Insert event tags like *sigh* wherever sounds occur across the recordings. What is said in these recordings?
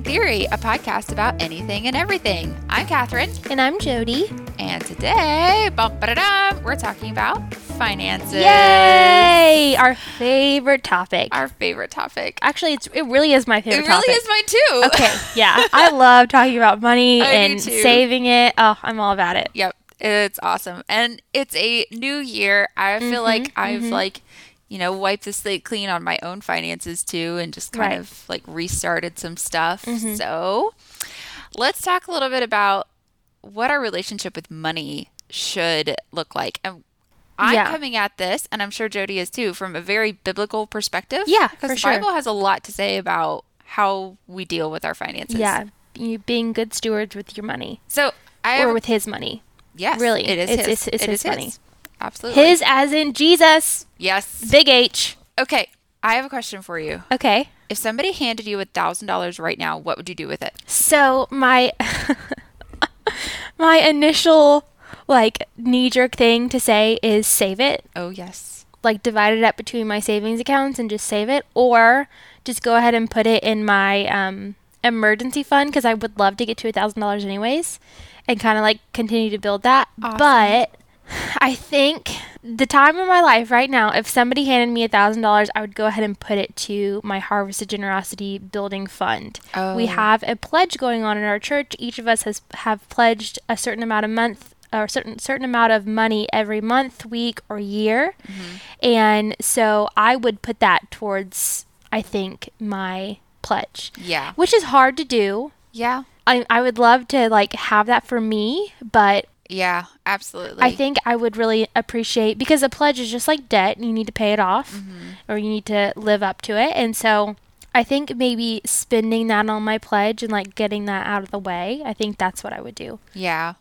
Talking Theory, a podcast about anything and everything. I'm Catherine, And I'm Jody. and today, bum, we're talking about finances. Yay! Our favorite topic. Our favorite topic. Actually, it's it really is my favorite It really topic. is mine too. okay, *laughs* yeah. I love talking about money *laughs* and saving it. Oh, I'm all about it. Yep, it's awesome, and it's a new year. I feel like Mm-hmm, I've like, you know, wiped the slate clean on my own finances too, and just kind Right. of like restarted some stuff. Mm-hmm. So, let's talk a little bit about what our relationship with money should look like. And I'm Yeah. coming at this, and I'm sure Jody is too, from a very biblical perspective. Yeah, because the sure. Bible has a lot to say about how we deal with our finances. Yeah, you being good stewards with your money So I or with his money. yes, really, it is it's- his. it's- it's It his is money. Absolutely. His as in Jesus, Yes. big H. Okay, I have a question for you. Okay. If somebody handed you a thousand dollars right now, what would you do with it? So my *laughs* my initial like knee jerk thing to say is save it. Oh yes. like divide it up between my savings accounts and just save it or just go ahead and put it in my um, emergency fund because I would love to get to a thousand dollars anyways and kind of like continue to build that. Awesome. But *sighs* I think the time of my life right now, if somebody handed me a thousand dollars, I would go ahead and put it to my Harvest of Generosity building fund. Oh. We have a pledge going on in our church. Each of us has have pledged a certain amount of month or certain certain amount of money every month, week, or year. Mm-hmm. And so I would put that towards I think my pledge, Yeah. which is hard to do. Yeah. I I would love to like have that for me, but Yeah. Absolutely. I think I would really appreciate because a pledge is just like debt. And you need to pay it off Mm-hmm. or you need to live up to it. And so I think maybe spending that on my pledge and like getting that out of the way, I think that's what I would do. Yeah.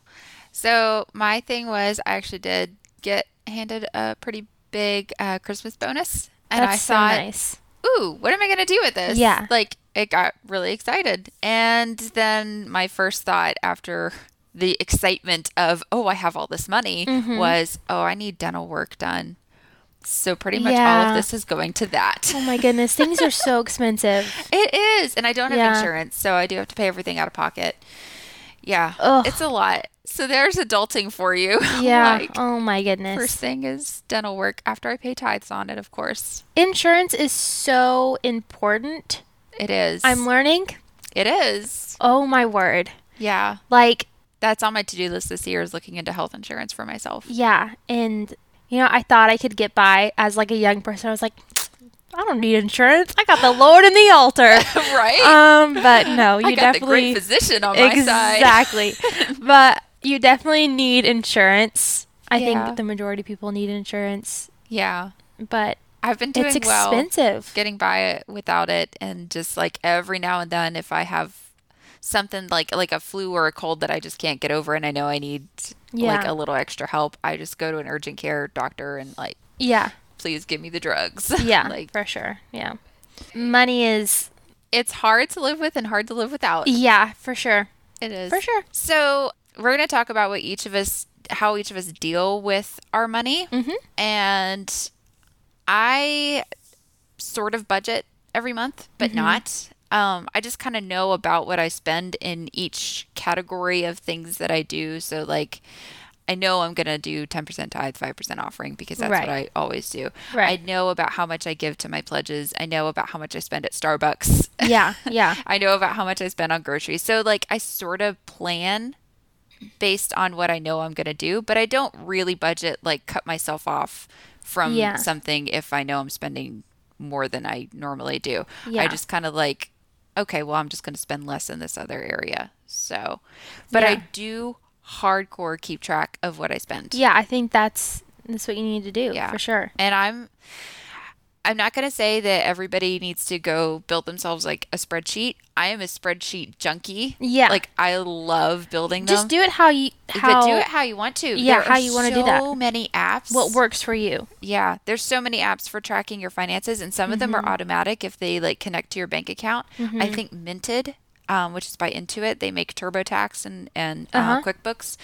So my thing was, I actually did get handed a pretty big uh, Christmas bonus, and that's I so thought, nice. ooh, what am I going to do with this? Yeah. Like, it got really excited. And then my first thought after the excitement of, oh, I have all this money Mm-hmm. was, oh, I need dental work done. So pretty much all of this is going to that. Oh my goodness, things are so *laughs* expensive. It is. And I don't have Yeah. insurance, so I do have to pay everything out of pocket. Yeah. Ugh. It's a lot. So there's adulting for you. *laughs* Yeah. like, oh my goodness. First thing is dental work after I pay tithes on it, of course. Insurance is so important. It is. I'm learning. It is. Oh my word. Yeah. Like, That's on my to do list this year is looking into health insurance for myself. yeah. And, you know, I thought I could get by as like a young person. I was like, I don't need insurance. I got the Lord in the altar. *laughs* right? um, but no, *laughs* you I got the definitely great physician on my side. exactly. *laughs* but you definitely need insurance. I Yeah. think the majority of people need insurance, Yeah. but I've been doing it's well expensive. getting by it without it and just like every now and then if I have something like like a flu or a cold that I just can't get over and I know I need like a little extra help, I just go to an urgent care doctor and like yeah, please give me the drugs. *laughs* yeah, like for sure. Yeah, money is it's hard to live with and hard to live without. yeah, for sure, It is. for sure. So, we're going to talk about what each of us how each of us deal with our money. Mhm. And I sort of budget every month, but not. Um, I just kind of know about what I spend in each category of things that I do. So, like, I know I'm going to do 10% tithe, 5% offering because that's Right. what I always do. Right. I know about how much I give to my pledges. I know about how much I spend at Starbucks. Yeah, yeah, *laughs* I know about how much I spend on groceries. So, like, I sort of plan based on what I know I'm going to do, but I don't really budget, like, cut myself off from Yeah. something if I know I'm spending more than I normally do. Yeah. I just kind of like, okay, well, I'm just going to spend less in this other area. So, but I do hardcore keep track of what I spend. yeah. I think that's that's what you need to do Yeah. for sure. And I'm I'm not going to say that everybody needs to go build themselves like a spreadsheet. I am a spreadsheet junkie. Yeah. Like I love building them. Just do it how you how but do it how you want to. Yeah, There how you wanna do that. So many apps. what works for you. Yeah, there's so many apps for tracking your finances, and some of them Mm-hmm. are automatic if they like connect to your bank account. I think Minted, um, which is by Intuit, they make TurboTax and and uh, Uh-huh. QuickBooks.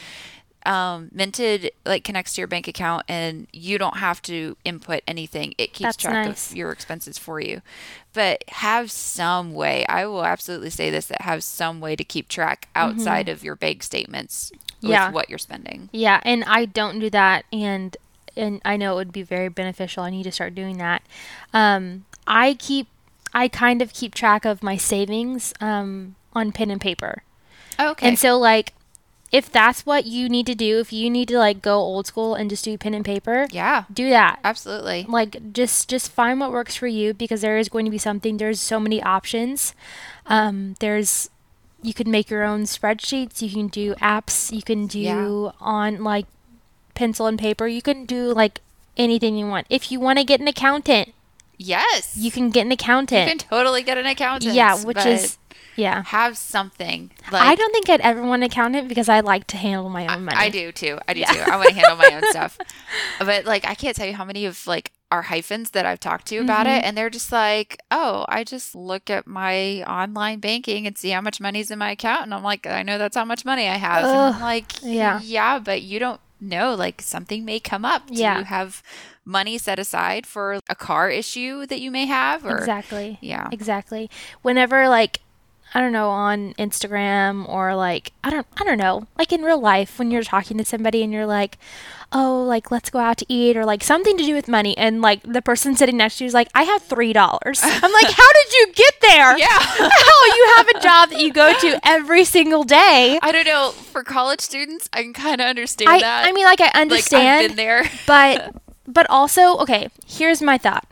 Um, Minted like connects to your bank account and you don't have to input anything. It keeps That's track nice. of your expenses for you. But have some way, I will absolutely say this, that have some way to keep track outside of your bank statements with Mm-hmm. Yeah. what you're spending. Yeah, and I don't do that, and and I know it would be very beneficial. I need to start doing that. Um, I keep, I kind of keep track of my savings um, on pen and paper, Okay. and so like, if that's what you need to do, if you need to like go old school and just do pen and paper, yeah, do that. absolutely. Like just just find what works for you because there is going to be something. There's so many options. Um, there's you can make your own spreadsheets. You can do apps. You can do Yeah. on like pencil and paper. You can do like anything you want. If you want to get an accountant, Yes. you can get an accountant. You can totally get an accountant. yeah, which but is yeah. have something. Like, I don't think I'd ever want an accountant because I like to handle my own money. I do too. I do too. I want to *laughs* handle my own stuff. But like, I can't tell you how many of like our hyphens that I've talked to about Mm-hmm. it, and they're just like, "Oh, I just look at my online banking and see how much money's in my account," and I'm like, "I know that's how much money I have." And I'm like, yeah. yeah, but you don't know. Like, something may come up. Do Yeah. you have money set aside for a car issue that you may have? Or Exactly. yeah, Exactly. Whenever like I don't know on Instagram or like I don't I don't know like in real life when you're talking to somebody and you're like oh like let's go out to eat or like something to do with money and like the person sitting next to you is like I have three dollars I'm like how did you get there *laughs* yeah. *laughs* how you have a job that you go to every single day I don't know. For college students, I can kind of understand I that. I mean like I like, understand I've been there. but *laughs* but also okay here's my thought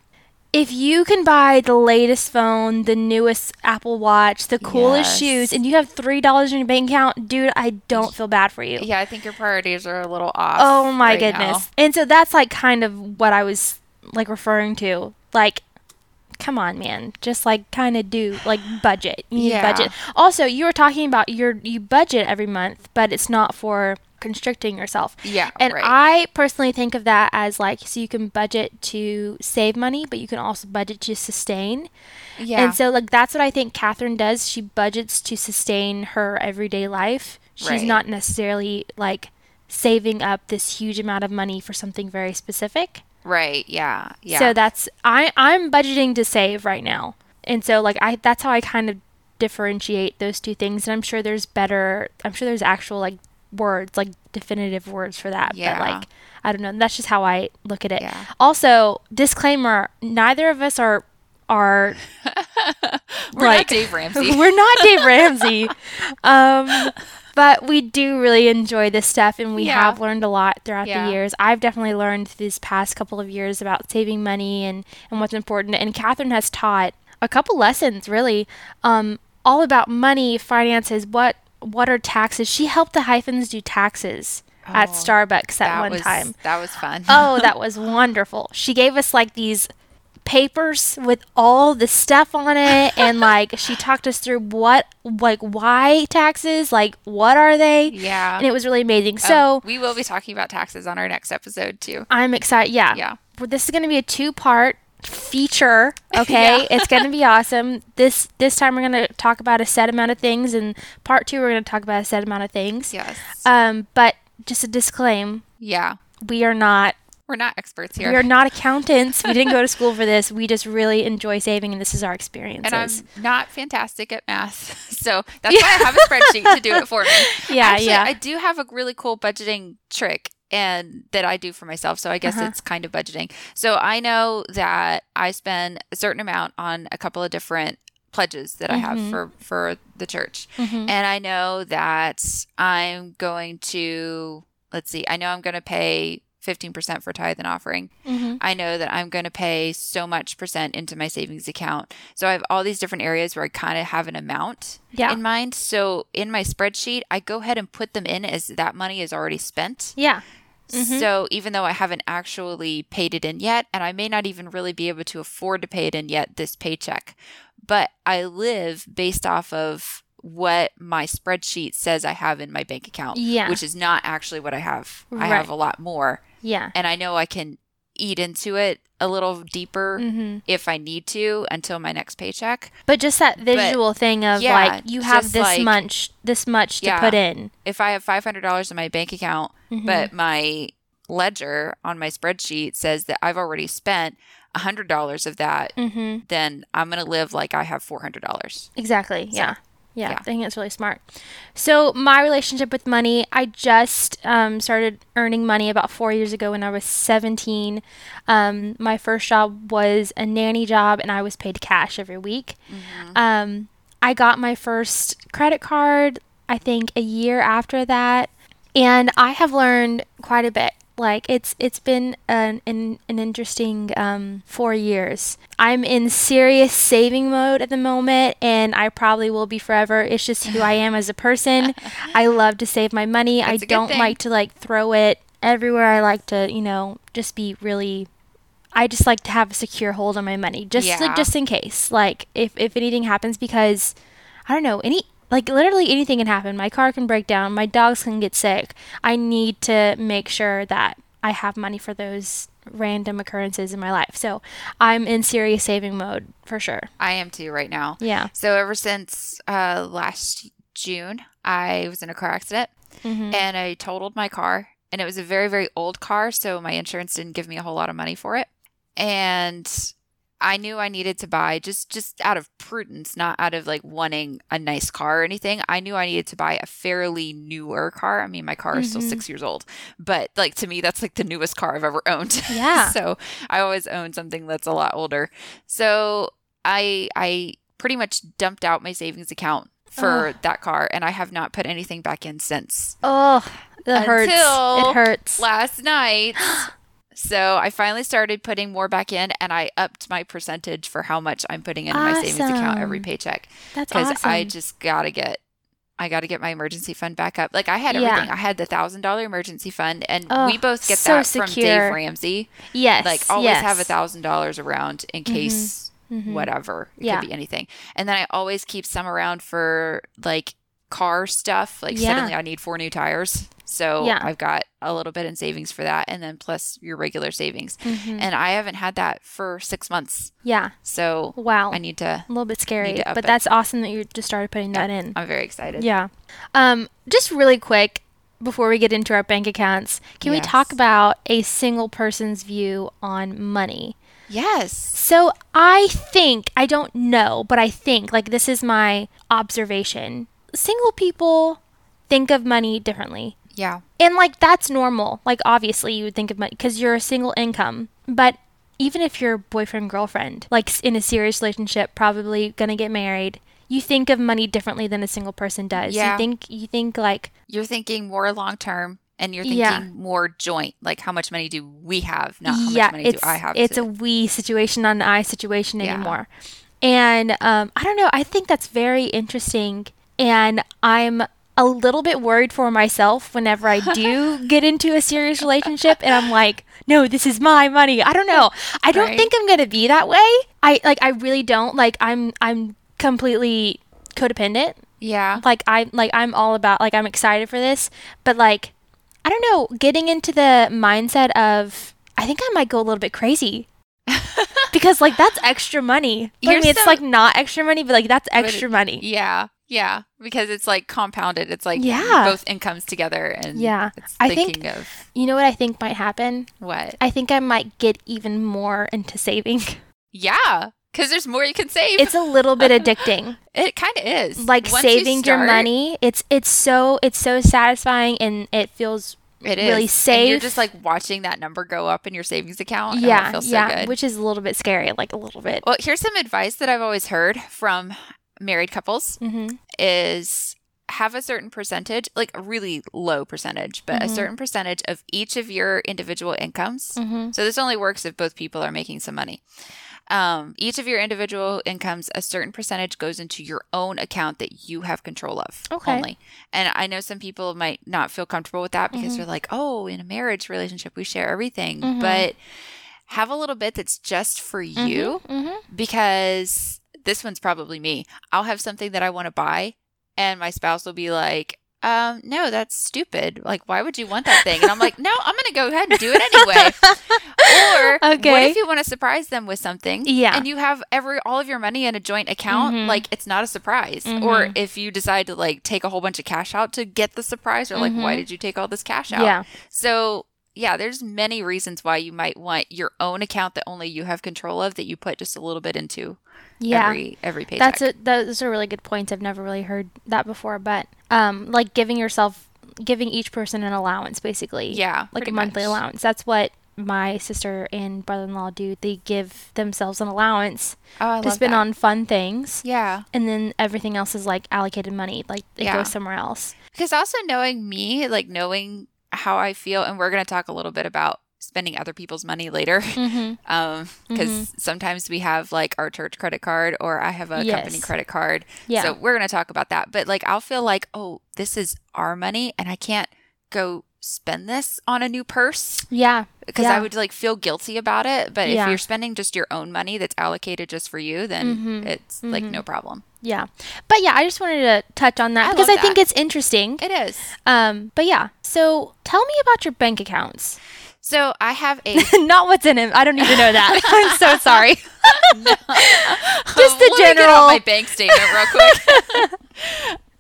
if you can buy the latest phone the newest apple watch the coolest Yes. shoes and you have three dollars in your bank account dude i don't feel bad for you Yeah, I think your priorities are a little off. oh my right goodness now. and so that's like kind of what i was like referring to like come on man just like kind of do like budget you need Yeah. budget also you were talking about your you budget every month but it's not for constricting yourself Yeah, and right. I personally think of that as like so you can budget to save money, but you can also budget to sustain. Yeah. And so like that's what I think Catherine does. She budgets to sustain her everyday life. She's Right. not necessarily like saving up this huge amount of money for something very specific. right. Yeah. Yeah. So that's I I'm budgeting to save right now. And so like I that's how I kind of differentiate those two things and I'm sure there's better I'm sure there's actual like words like definitive words for that Yeah. but like I don't know that's just how I look at it. Yeah. Also, disclaimer, neither of us are are *laughs* We're like- not Dave Ramsey. *laughs* we're not Dave *laughs* Ramsey. Um, but we do really enjoy this stuff and we Yeah. have learned a lot throughout Yeah. the years. I've definitely learned these past couple of years about saving money and, and what's important. And Catherine has taught a couple lessons really um, all about money, finances, what what are taxes. She helped the hyphens do taxes at Oh, Starbucks that, that one was time. that was fun. Oh, that *laughs* was wonderful. She gave us like these papers with all the stuff on it *laughs* and like she talked us through what like why taxes like what are they yeah. and it was really amazing Um, so we will be talking about taxes on our next episode too. i'm excited yeah Yeah. Well, this is going to be a two part feature *laughs* okay Yeah. it's going to be awesome this this time we're going to talk about a set amount of things and part two we're going to talk about a set amount of things Yes. um but just a disclaim yeah. we are not We're not experts here. We are not *laughs* accountants. We didn't go to school for this. We just really enjoy saving, and this is our experience. and. I'm not fantastic at math. *laughs* So that's why I have a spreadsheet to do it for me. yeah, Actually, yeah. I do have a really cool budgeting trick and that I do for myself. So I guess Uh-huh. it's kind of budgeting. So I know that I spend a certain amount on a couple of different pledges that I have Mhm. for for the church. Mhm. And I know that I'm going to let's see. I know I'm going to pay 15% for tithe and offering. Mhm. I know that I'm going to pay so much percent into my savings account. So I have all these different areas where I kind of have an amount Yeah. in mind. So in my spreadsheet, I go ahead and put them in as that money is already spent. Yeah. Mhm. So even though I haven't actually paid it in yet, and I may not even really be able to afford to pay it in yet this paycheck, but I live based off of what my spreadsheet says I have in my bank account, Yeah. which is not actually what I have. I have a lot more Yeah. and I know I can eat into it a little deeper Mm-hmm. if I need to until my next paycheck. But just that visual thing of yeah, like you have this like- much this much to Yeah. put in. If I have $500 in my bank account, Mm-hmm. but my ledger on my spreadsheet says that I've already spent $100 of that, Mm-hmm. then I'm going to live like I have $400. Exactly. yeah. Yeah. yeah. I think it's really smart. So my relationship with money, I just um, started earning money about four years ago when I was 17. Um, my first job was a nanny job, and I was paid cash every week. Um, I got my first credit card, I think, a year after that, and I have learned quite a bit. Like it's it's been an an, an interesting um, four years. I'm in serious saving mode at the moment, and I probably will be forever. It's just who I am as a person. *laughs* I love to save my money. I That's good don't thing. like to like throw it everywhere. I like to you know just be really I just like to have a secure hold on my money, just Yeah. like just in case, like if if anything happens, because I don't know any like literally anything can happen. My car can break down, my dogs can get sick. I need to make sure that I have money for those random occurrences in my life. So I'm in serious saving mode for sure. I am too right now. Yeah. So ever since uh, last June, I was in a car accident Mm-hmm. and I totaled my car. And it was a very, very old car, so my insurance didn't give me a whole lot of money for it. And I knew I needed to buy just just out of prudence, not out of like wanting a nice car or anything. I knew I needed to buy a fairly newer car. I mean, my car is still Mhm. six years old, but like to me, that's like the newest car I've ever owned. *laughs* Yeah. so I always own something that's a lot older. So I I pretty much dumped out my savings account for that car, and I have not put anything back in since Oh, it hurts. Until It hurts. last night. *gasps* *gasps* So I finally started putting more back in, and I upped my percentage for how much I'm putting into my savings account every paycheck That's because awesome. I just gotta get. I got to get my emergency fund back up. Like I had Yeah. everything. I had the thousand dollar emergency fund, and Oh, we both get so that from secure. Dave Ramsey. yes. Like always yes. have a thousand dollars around in case mhm. whatever. It Yeah. could be anything. And then I always keep some around for like car stuff. Like Yeah. suddenly I need four new tires. So Yeah. I've got a little bit in savings for that and then plus your regular savings. Mhm. And I haven't had that for six months. Yeah. So Wow. I need to a little bit scary, but it. that's awesome that you just started putting that in. I'm very excited. Yeah. Um, just really quick before we get into our bank accounts, can we talk about a single person's view on money? Yes. So I think, I don't know, but I think, like, this is my observation. Single people think of money differently. Yeah. And, like, that's normal. Like, obviously, you would think of money because you're a single income. But even if you're boyfriend, girlfriend, like in a serious relationship, probably gonna get married, you think of money differently than a single person does. Yeah. You think, you think, like, You're thinking more long term and you're thinking Yeah. more joint. Like how much money do we have, not how yeah, much money do I have. it's to- a we situation, not an I situation Yeah. anymore. And um, I don't know. I think that's very interesting, and I'm a little bit worried for myself whenever I do *laughs* get into a serious relationship, and I'm like, no, this is my money. I don't know. I don't Right. think I'm gonna be that way. I like. I really don't. Like. I'm. I'm completely codependent yeah. like I like I'm all about like I'm excited for this, but like I don't know, getting into the mindset of I think I might go a little bit crazy. *laughs* because like that's extra money. I mean, it's like not extra money, but like that's it- extra money. Yeah, yeah, because it's like compounded. It's like Yeah. both incomes together, and Yeah. it's I think- of You know what I think might happen? what? I think I might get even more into saving. *laughs* Yeah, because there's more you can save. It's a little bit *laughs* addicting. it kind of is Like Once you saving your money. It's it's so it's so satisfying and it feels It is really And you're just like watching that number go up in your savings account. and yeah, it feels yeah, so good. which is a little bit scary, like a little bit. well, here's some advice that I've always heard from married couples: Mhm. is have a certain percentage, like a really low percentage, but a Mhm. certain percentage of each of your individual incomes. Mhm. So this only works if both people are making some money. Um, each of your individual incomes, a certain percentage goes into your own account that you have control of Okay. only. And I know some people might not feel comfortable with that because Mhm. they're like, oh, in a marriage relationship, we share everything. Mhm. But have a little bit that's just for you Mhm. because this one's probably me. I'll have something that I want to buy, and my spouse will be like, um, no, that's stupid. Like, why would you want that thing? And I'm like, *laughs* no, I'm going to go ahead and do it anyway. or *laughs* what if you want to surprise them with something? Yeah. And you have every all of your money in a joint account, Mhm. like it's not a surprise. Mm-hmm. Or if you decide to like take a whole bunch of cash out to get the surprise, or like, why did you take all this cash out? Mm-hmm. Yeah. So yeah, there's many reasons why you might want your own account that only you have control of that you put just a little bit into Yeah. every every paycheck. That's a those are really good point. I've never really heard that before, but um like giving yourself giving each person an allowance basically. Yeah, Like a monthly much. allowance. That's what my sister and brother-in-law do. They give themselves an allowance Oh, to spend that. on fun things. Yeah. And then everything else is like allocated money, like it Yeah. goes somewhere else. Because also knowing me, like knowing how I feel, and we're going to talk a little bit about spending other people's money later. *laughs* Mm-hmm. Um, because sometimes we have like our church credit card or I have a company credit card. Yeah. So we're going to talk about that. But like, I'll feel like, oh, this is our money and I can't go spend this on a new purse yeah. because yeah. I would like feel guilty about it. But Yeah. if you're spending just your own money that's allocated just for you, then Mhm. it's like no problem. Yeah. But yeah, I just wanted to touch on that I because I think it's interesting. It is. Um, but yeah. So tell me about your bank accounts. So I have a *laughs* Not what's in it. I don't need to know that. *laughs* I'm so sorry. *laughs* Just the Let general- my bank statement real quick.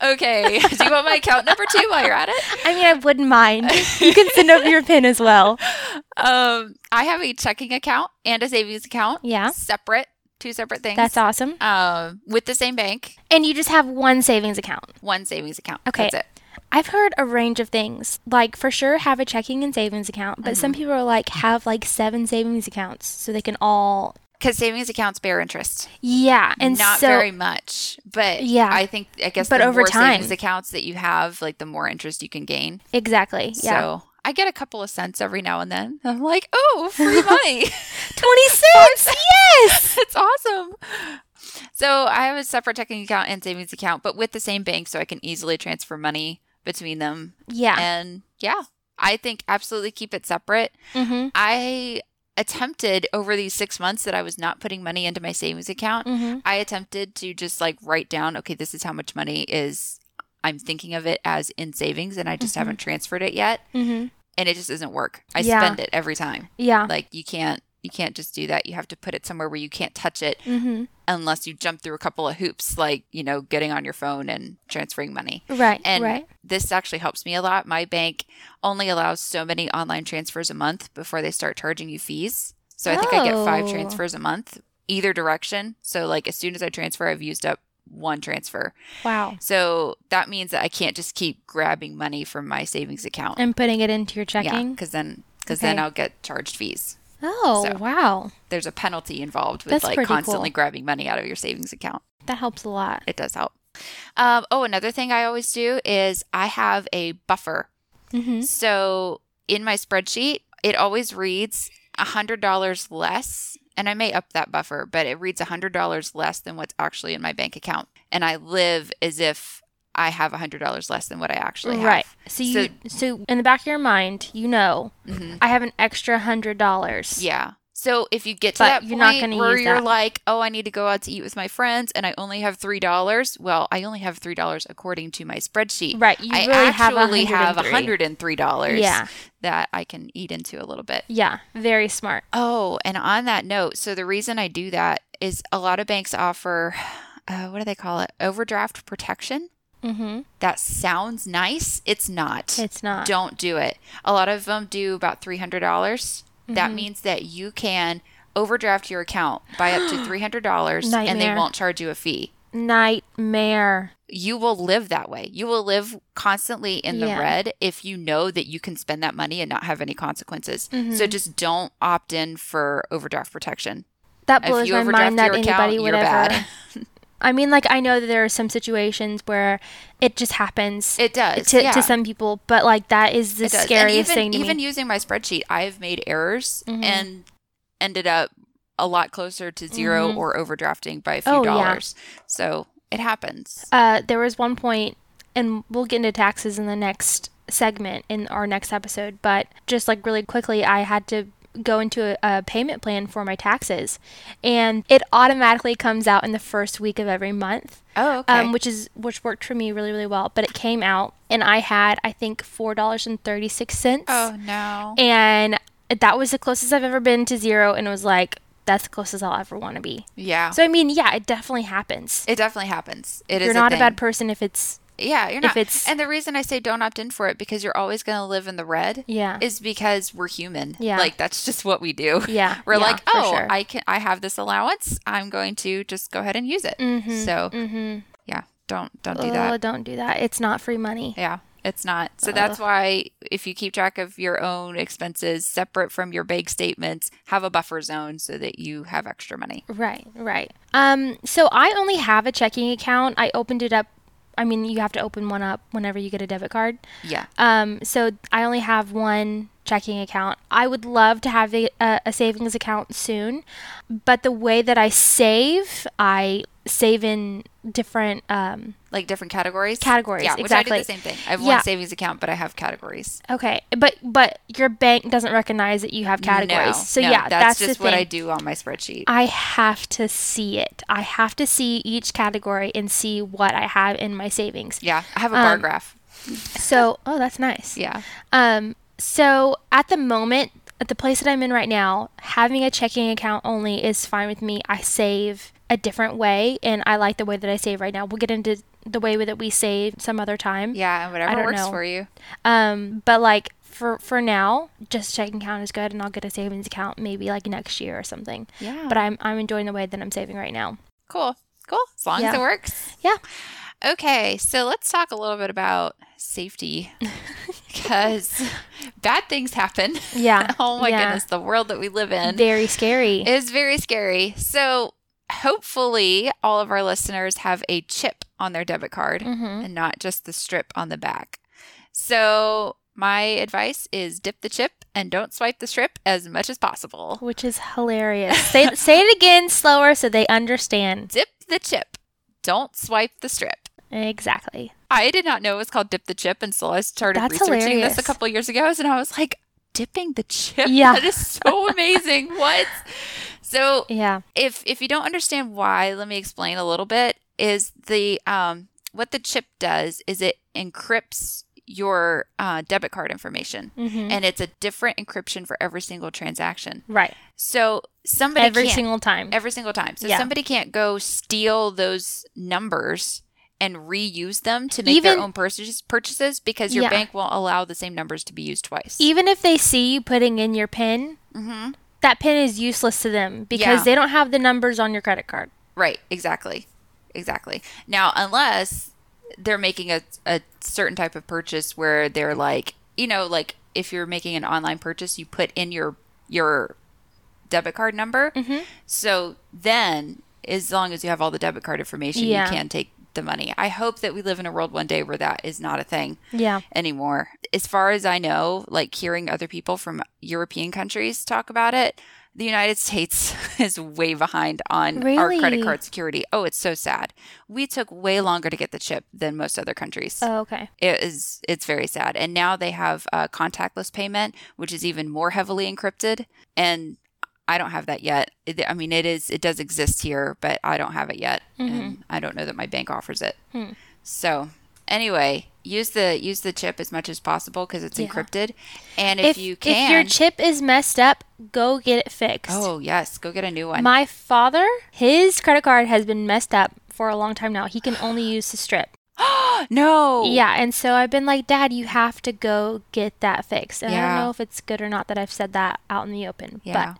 Okay. *laughs* Do you want my account number too while you're at it? I mean, I wouldn't mind. You can send over your pin as well. *laughs* Um, I have a checking account and a savings account. Yeah. Separate, two separate things. That's awesome. Um, with the same bank, And you just have one savings account. one savings account. Okay. That's it. I've heard a range of things. Like, for sure, have a checking and savings account. But Mm-hmm. some people are like, have like seven savings accounts so they can all. Because savings accounts bear interest. Yeah. And Not so. very much, but Yeah. I think I guess But the over more time. savings accounts that you have, like the more interest you can gain. Exactly. Yeah. So I get a couple of cents every now and then. I'm like, oh, free *laughs* money. *laughs* 26! *laughs* yes! It's awesome. So I have a separate checking account and savings account, but with the same bank, so I can easily transfer money between them. Yeah. And yeah, I think absolutely keep it separate. Mm-hmm. I attempted over these six months that I was not putting money into my savings account. Mm-hmm. I attempted to just like write down, okay, this is how much money is. I'm thinking of it as in savings, and I just haven't transferred it yet, Mm-hmm. and it just doesn't work. I Yeah. spend it every time. Yeah. Like you can't, you can't just do that. You have to put it somewhere where you can't touch it Mm-hmm. unless you jump through a couple of hoops, like, you know, getting on your phone and transferring money. Right. And right. this actually helps me a lot. My bank only allows so many online transfers a month before they start charging you fees. So I think I get five transfers a month, either direction. So, like, as soon as I transfer, I've used up one transfer. Wow. So that means that I can't just keep grabbing money from my savings account. And putting it into your checking. yeah, because then. Because then I'll get charged fees. Oh, So. wow. There's a penalty involved with That's like constantly cool. grabbing money out of your savings account. That helps a lot. It does help. Um, oh, another thing I always do is I have a buffer. Mm-hmm. So in my spreadsheet, it always reads $100 less. And I may up that buffer, but it reads $100 less than what's actually in my bank account. And I live as if I have $100 less than what I actually have. Right. So you so, in the back of your mind, you know, Mhm. I have an extra hundred dollars. Yeah. So if you get to But that you're point not where you're that. like, oh, I need to go out to eat with my friends and I only have $3, well, I only have $3 according to my spreadsheet. Right. You I really have a actually have hundred. $103 Yeah. that I can eat into a little bit. Yeah. Very smart. Oh, and on that note, so the reason I do that is a lot of banks offer, *sighs* uh, what do they call it? Overdraft protection. Mm-hmm. That sounds nice. It's not. It's not. Don't do it. A lot of them do about $300. That Mm-hmm. means that you can overdraft your account by up to *gasps* $300 and they won't charge you a fee. Nightmare. You will live that way. You will live constantly in the Yeah. red if you know that you can spend that money and not have any consequences. Mm-hmm. So just don't opt in for overdraft protection. That If blows you my mind that your account, anybody you're would ever. *laughs* I mean, like I know that there are some situations where it just happens It does. to, yeah. to some people, but like that is the It does. And scariest even, thing to even me. using my spreadsheet, I've made errors Mhm. and ended up a lot closer to 0 Mhm. or overdrafting by a few Oh, yeah. dollars. So it happens. Uh, there was one point, and we'll get into taxes in the next segment in our next episode. But just like really quickly, I had to go into a, a payment plan for my taxes, and it automatically comes out in the first week of every month. Oh, okay. Um, which is which worked for me really really well. But it came out, and I had I think four dollars and thirty six cents. oh no. and that was the closest I've ever been to zero, and it was like that's the closest I'll ever want to be. yeah. So I mean, yeah, it definitely happens. it definitely happens. It is You're not a, thing. bad person if it's Yeah, you're if not. it's- and the reason I say don't opt in for it because you're always going to live in the red. Yeah. Is because we're human. Yeah. Like that's just what we do. *laughs* Yeah, We're yeah, like, oh, sure. I can. I have this allowance. I'm going to just go ahead and use it. So mm-hmm. yeah, don't don't do oh, that. don't do that. It's not free money. Yeah, it's not. So that's why if you keep track of your own expenses separate from your bank statements, have a buffer zone so that you have extra money. Right, right. Um, so I only have a checking account. I opened it up. I mean, you have to open one up whenever you get a debit card. Yeah. Um, so I only have one checking account. I would love to have a, a, savings account soon, but the way that I save, I save in different. Um, Like different categories. Categories, Yeah, which I do exactly. the same thing. I have Yeah. one savings account, but I have categories. okay, but but your bank doesn't recognize that you have categories. No, so no, yeah, that's, that's, just what. I do on my spreadsheet. I have to see it. I have to see each category and see what I have in my savings. yeah, I have a bar Um, graph. So, *laughs* oh, that's nice. Yeah. Um, so at the moment, at the place that I'm in right now, having a checking account only is fine with me. I save a different way, and I like the way that I save right now. We'll get into the way that we save some other time. Yeah, whatever don't works know. for you. Um, but like for for now, just checking account is good, and I'll get a savings account maybe like next year or something. Yeah. But I'm I'm enjoying the way that I'm saving right now. Cool. Cool. As long as it works. Yeah. Okay, so let's talk a little bit about safety *laughs* because bad things happen. Yeah. *laughs* oh my yeah. goodness, the world that we live in Very scary. is very scary. So, hopefully, all of our listeners have a chip on their debit card Mhm. and not just the strip on the back. So, my advice is dip the chip and don't swipe the strip as much as possible. Which is hilarious. *laughs* say, say it again slower so they understand. Dip the chip. Don't swipe the strip. Exactly. I did not know it was called dip the chip until I started That's researching hilarious. this a couple years ago, and I was like, dipping the chip. Yeah. *laughs* that is so amazing. what? So Yeah. if if you don't understand why, let me explain a little bit. Is the um what the chip does is it encrypts your uh, debit card information, Mhm. and it's a different encryption for every single transaction. Right. So somebody Every can't- single time. every single time. So Yeah. somebody can't go steal those numbers and reuse them to make their own purchases purchases because your Yeah. bank won't allow the same numbers to be used twice. Even if they see you putting in your PIN, hmm that PIN is useless to them because Yeah. they don't have the numbers on your credit card. Right, exactly. Exactly. Now, unless they're making a, a certain type of purchase where they're like, you know, like if you're making an online purchase, you put in your your debit card number. Mm-hmm. So then, as long as you have all the debit card information, Yeah. you can take the money. I hope that we live in a world one day where that is not a thing Yeah. anymore. As far as I know, like hearing other people from European countries talk about it, the United States *laughs* is way behind on our credit card security. Oh, it's so sad. We took way longer to get the chip than most other countries. Oh, okay. it is it's very sad. And now they have uh, contactless payment, which is even more heavily encrypted. And I don't have that yet. I mean, it is it does exist here, but I don't have it yet, and I don't know that my bank offers it. Hmm. So anyway, use the use the chip as much as possible because it's Yeah. encrypted. And if, you can, if your chip is messed up, go get it fixed. oh yes, go get a new one. My father, his credit card has been messed up for a long time now. He can only use the strip. *gasps* no, Yeah, and so I've been like, Dad, you have to go get that fixed. And I don't know if it's good or not that I've said that out in the open. Yeah.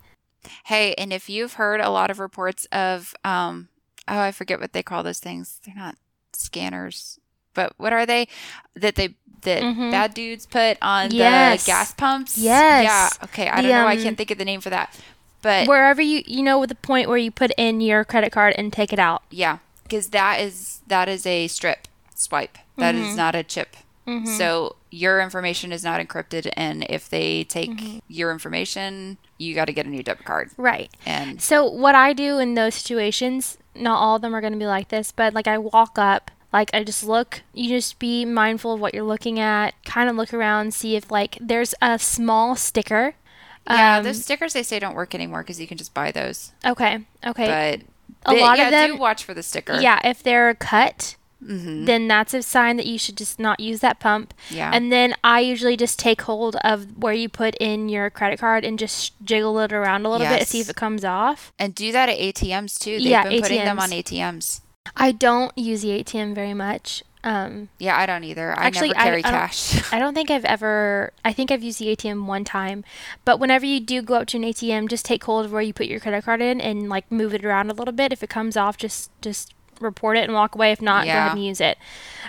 Hey, and if you've heard a lot of reports of, um, oh, I forget what they call those things. They're not scanners, but what are they? That they that Mhm. bad dudes put on Yes. the gas pumps. Yes. Yeah. Okay. I The, don't know. I um, can't think of the name for that. But wherever you, you know, with the point where you put in your credit card and take it out. yeah, because that is that is a strip swipe. That is Mhm. not a chip. Mhm. So your information is not encrypted, and if they take Mm-hmm. your information, you got to get a new debit card. Right. And So what I do in those situations, not all of them are going to be like this, but like I walk up, like I just look, you just be mindful of what you're looking at, kind of look around, see if like there's a small sticker Yeah, Um, those stickers they say don't work anymore because you can just buy those. Okay. Okay. But A they- lot yeah, of them- do watch for the sticker. Yeah, if they're cut, Mhm. then that's a sign that you should just not use that pump. Yeah. And then I usually just take hold of where you put in your credit card and just jiggle it around a little bit to see if it comes off. And do that at ATMs too. They've Yeah, been putting them on ATMs. I don't use the ATM very much. Um, Yeah, I don't either. I Actually, never I- carry I don't- cash. *laughs* I don't think I've ever. I think I've used the ATM one time, but whenever you do go up to an ATM, just take hold of where you put your credit card in and like move it around a little bit. If it comes off, just just report it and walk away. If not, yeah. go ahead and use it.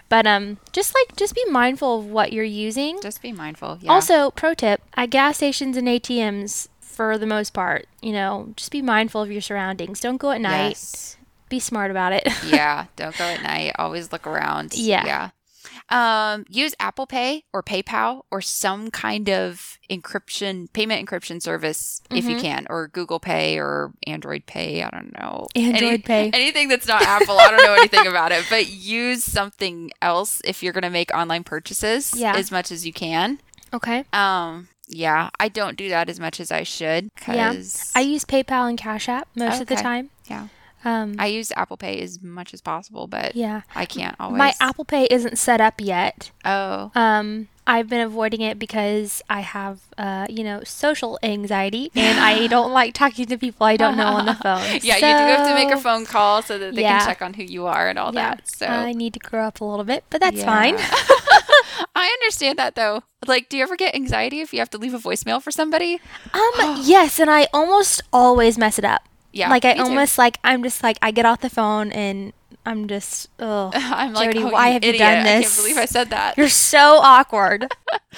But um, just like just be mindful of what you're using. Just be mindful. Yeah. Also, pro tip: at gas stations and ATMs, for the most part, you know, just be mindful of your surroundings. Don't go at night. Yes. Be smart about it. yeah. *laughs* Don't go at night. Always look around. Yeah. Yeah. Um, use Apple Pay or PayPal or some kind of encryption, payment encryption service if you Mhm. can, or Google Pay or Android Pay. I don't know. Android *laughs* Pay. Anything that's not Apple. I don't know anything about it, but use something else if you're going to make online purchases Yeah. as much as you can. okay. Um, yeah, I don't do that as much as I should Yeah. because I use PayPal and Cash App most of the time. Yeah. Um, I use Apple Pay as much as possible, but yeah. I can't always. My Apple Pay isn't set up yet. Oh, Um, I've been avoiding it because I have, uh, you know, social anxiety, and I *laughs* don't like talking to people I don't know on the *laughs* phone. yeah, you do have to make a phone call so that they Yeah. can check on who you are and all Yeah, that. So I need to grow up a little bit, but that's Yeah. fine. *laughs* I understand that though. Like, do you ever get anxiety if you have to leave a voicemail for somebody? Um, *gasps* yes, and I almost always mess it up. Yeah, like I me too. almost like I'm just like I get off the phone and I'm just *laughs* oh I'm like, Jody, oh, why you have you idiot. done I can't believe I said that. you're so awkward. *laughs* *laughs*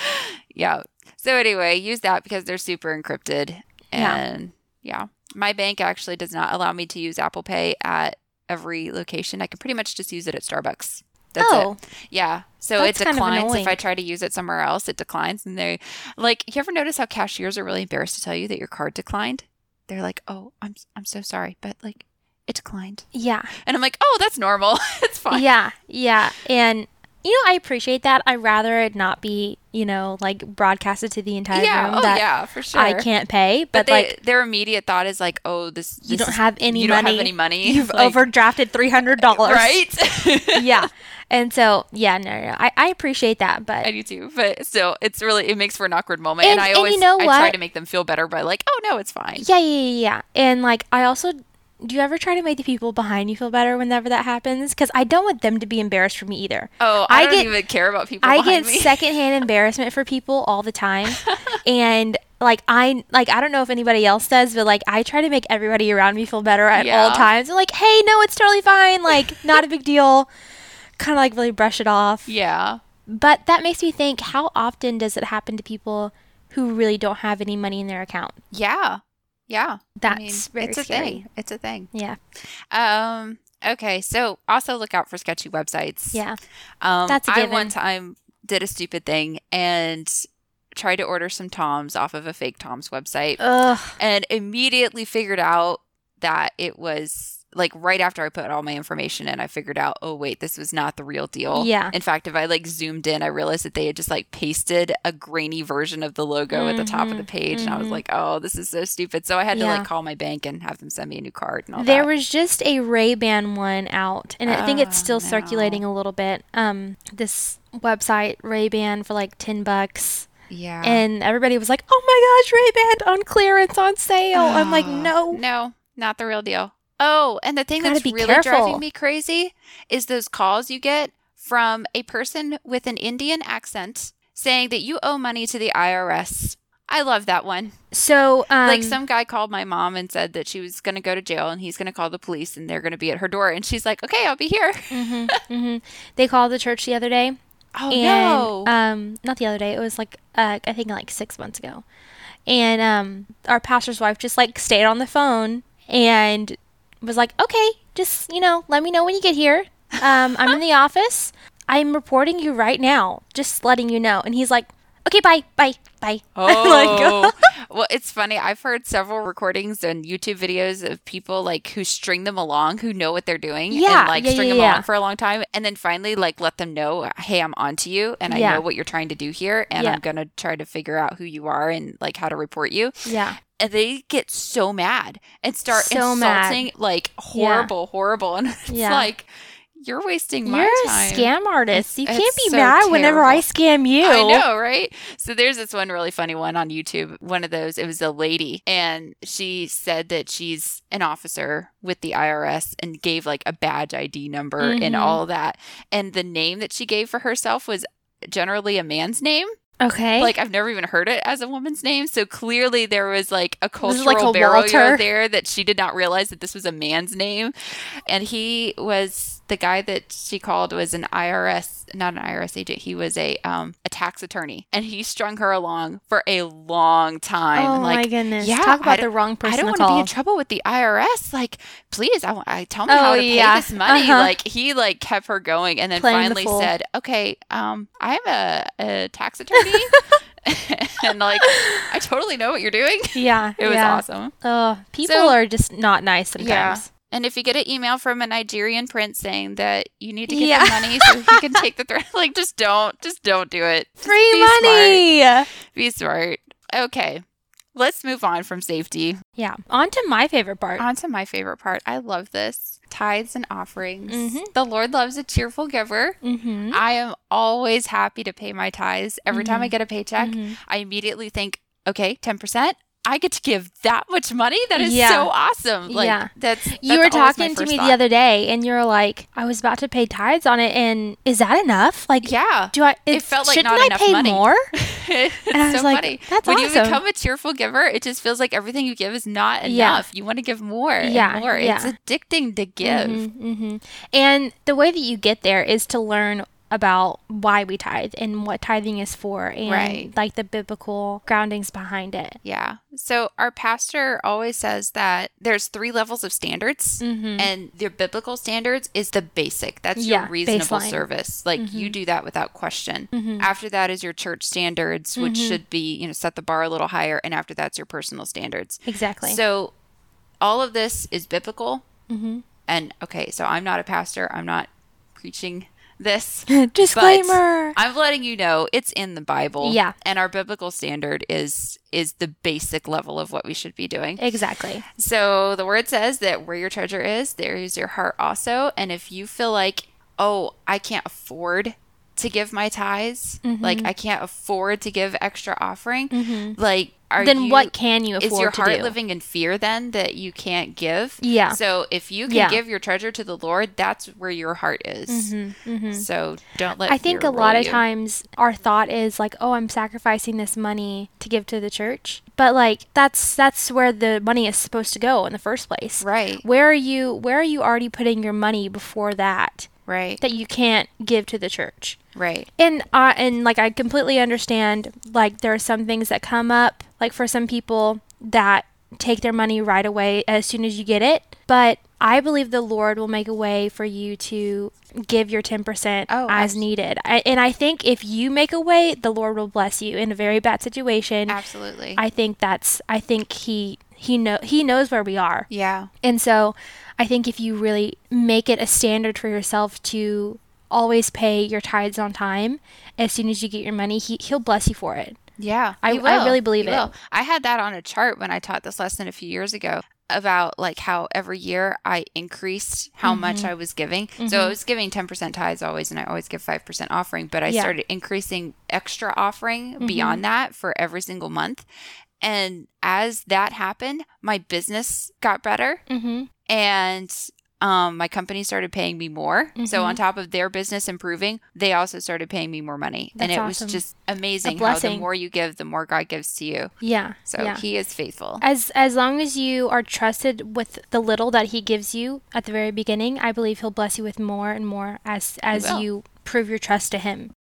Yeah. So anyway, use that because they're super encrypted. Yeah. And yeah. My bank actually does not allow me to use Apple Pay at every location. I can pretty much just use it at Starbucks. That's oh, it. Yeah. So it kind of declines if. I try to use it somewhere else, it declines and they like you ever notice how cashiers are really embarrassed to tell you that your card declined? They're like, "Oh, I'm I'm so sorry, but like it declined." yeah. And I'm like, "Oh, that's normal. *laughs* it's fine." Yeah, yeah. And you know, I appreciate that. I'd rather it not be, you know, like broadcasted to the entire Yeah. room Oh, that yeah, for sure. I can't pay. But, But, they, like their immediate thought is like, "Oh, this, you this don't is- have any you money. don't have any money. *laughs* You've *laughs* Like, overdrafted three hundred dollars. right? yeah. And so yeah, no, no, no. I, I appreciate that, but I do too, but still, it's really it makes for an awkward moment, And- and, I and you always know I try to make them feel better by like, oh no, it's fine. yeah, yeah, yeah, yeah. And like I also do you ever try to make the people behind you feel better whenever that happens? Because I don't want them to be embarrassed for me either. Oh, I, I don't get- even care about people I get me. secondhand *laughs* embarrassment for people all the time, *laughs* and like I like I don't know if anybody else does, but like I try to make everybody around me feel better at all times. I'm like, hey, no, it's totally fine. Like, not a big deal. Kind of like really brush it off. yeah, But that makes me think: how often does it happen to people who really don't have any money in their account? yeah, yeah. That's I mean, it's a scary. thing. It's a thing. Yeah, Um. Okay, so also look out for sketchy websites. yeah, Um, That's a I given. one time did a stupid thing and tried to order some Toms off of a fake Toms website. ugh, and immediately figured out that it was like right after I put all my information in, I figured out, oh wait, this was not the real deal. Yeah. In fact, if I like zoomed in, I realized that they had just like pasted a grainy version of the logo at the top of the Mhm, page, and I was mhm. like, oh, this is so stupid. So I had to like call my bank and have them send me a new card and all there that. was just a Ray Ban one out, and I think it's Oh, still no. circulating a little bit. Um, this website Ray Ban for like ten bucks. yeah. and everybody was like, "Oh my gosh, Ray Ban on clearance on sale." I'm like, *gasps* "No, No, not the real deal. Oh, and the thing that's really careful. driving me crazy is those calls you get from a person with an Indian accent saying that you owe money to the IRS. I love that one. So, um, like some guy called my mom and said that she was going to go to jail and he's going to call the police and they're going to be at her door and she's like, "Okay, I'll be here." mhm, *laughs* mhm. they called the church the other day, Oh and no. um, not the other day. It was like uh, I think like six months ago, and um, our pastor's wife just like stayed on the phone and was like, "Okay, just you know, let me know when you get here. Um, I'm in the *laughs* office. I'm reporting you right now. Just letting you know." And he's like, okay, bye, bye, bye. *laughs* Oh, *laughs* well, it's funny. I've heard several recordings and YouTube videos of people like who string them along, who know what they're doing, Yeah, and like yeah, string yeah, them yeah. along for a long time, and then finally like let them know, hey, I'm onto you, and I know what you're trying to do here, and. I'm gonna try to figure out who you are and like how to report you. yeah. And they get so mad and start So mad. insulting like horrible, horrible, *laughs* and it's Yeah. like you're wasting my You're a time. scam artist. You It's can't be so mad whenever I scam you. I know, right? So there's this one really funny one on YouTube. One of those, it was a lady, and she said that she's an officer with the IRS and gave like a badge ID number and Mhm. all that. And the name that she gave for herself was generally a man's name. Okay. Like I've never even heard it as a woman's name. So clearly there was like a cultural like a barrier Walter. there that she did not realize that this was a man's name. And he was the guy that she called was an IRS, not an IRS agent. He was a um a tax attorney, and he strung her along for a long time. oh like, my goodness. yeah, Talk about the wrong person I don't want to be in trouble with the IRS. Like, please, I, I tell me Oh, how to pay this money. Uh-huh. Like, he like kept her going, and then Playing finally fool. said, "Okay, um, I'm a, a tax attorney." *laughs* and like I totally know what you're doing. yeah. *laughs* It was yeah. awesome. Oh, people So- are just not nice sometimes. Yeah. And if you get an email from a Nigerian prince saying that you need to give Yeah. him money so he can take the threat, *laughs* like just don't, just don't do it. Just Free be smart. money. Be smart. Okay, let's move on from safety. Yeah. On to my favorite part. On to my favorite part. I love this: tithes and offerings. Mhm. The Lord loves a cheerful giver. mm-hmm. I am always happy to pay my tithes. Every time I get a paycheck, Mhm. I immediately think, okay, 10%. I get to give that much money. That is Yeah. so awesome. Like Yeah. that's, that's You were talking to me thought. the other day, and you're like, "I was about to pay tithes on it, and is that enough? Like, Yeah. do I? It felt like shouldn't not I enough pay money. more? it's *laughs* And I so was like, funny. "That's when you become a cheerful giver, it just feels like everything you give is not enough. Yeah. You want to give more and Yeah, more. It's addicting to give. hmm And the way that you get there is to learn about why we tithe and what tithing is for, and Right. like the biblical groundings behind it. Yeah. So our pastor always says that there's three levels of standards, Mhm. and your biblical standards is the basic. That's Yeah, your reasonable baseline. service. Like you do that without question. Mhm. After that is your church standards, which Mhm. should be you know set the bar a little higher, and after that's your personal standards. Exactly. So all of this is biblical. Mhm. And okay, so I'm not a pastor. I'm not preaching this. *laughs* Disclaimer. I'm letting you know it's in the Bible. Yeah. And our biblical standard is is the basic level of what we should be doing. exactly. So the word says that where your treasure is, there is your heart also. And if you feel like, oh, I can't afford to give my tithes, like Mm-hmm. I can't afford to give extra offering, like are then you, what can you afford is your to heart living in fear then that you can't give? Yeah. So if you can Yeah. give your treasure to the Lord, that's where your heart is. Mhm. So don't let I think a lot of you. times our thought is like, "Oh, I'm sacrificing this money to give to the church." But like that's that's where the money is supposed to go in the first place. Right. Where are you where are you already putting your money before that Right. that you can't give to the church? Right. And uh, and like I completely understand like there are some things that come up like for some people that take their money right away as soon as you get it, but I believe the Lord will make a way for you to give your 10% Oh, as abs- needed. I, and I think if you make a way, the Lord will bless you in a very bad situation. Absolutely. I think that's I think he he know he knows where we are. yeah. And so I think if you really make it a standard for yourself to always pay your tithes on time as soon as you get your money, he, he'll bless you for it. Yeah, I- I really believe He it. will. I had that on a chart when I taught this lesson a few years ago about like how every year I increased how much Mm-hmm. I was giving. So I was giving 10% tithes always and I always give 5% offering, but I Yeah. Mm-hmm. started increasing extra offering beyond that for every single month. And as that happened, my business got better Mm-hmm. and um, my company started paying me more. So Mhm. on top of their business improving, they also started paying me more money, and it awesome. was just amazing how the more you give, the more God gives to you. Yeah. So yeah. He is faithful. as as long as you are trusted with the little that he gives you at the very beginning, I believe he'll bless you with more and more as as you prove your trust to him.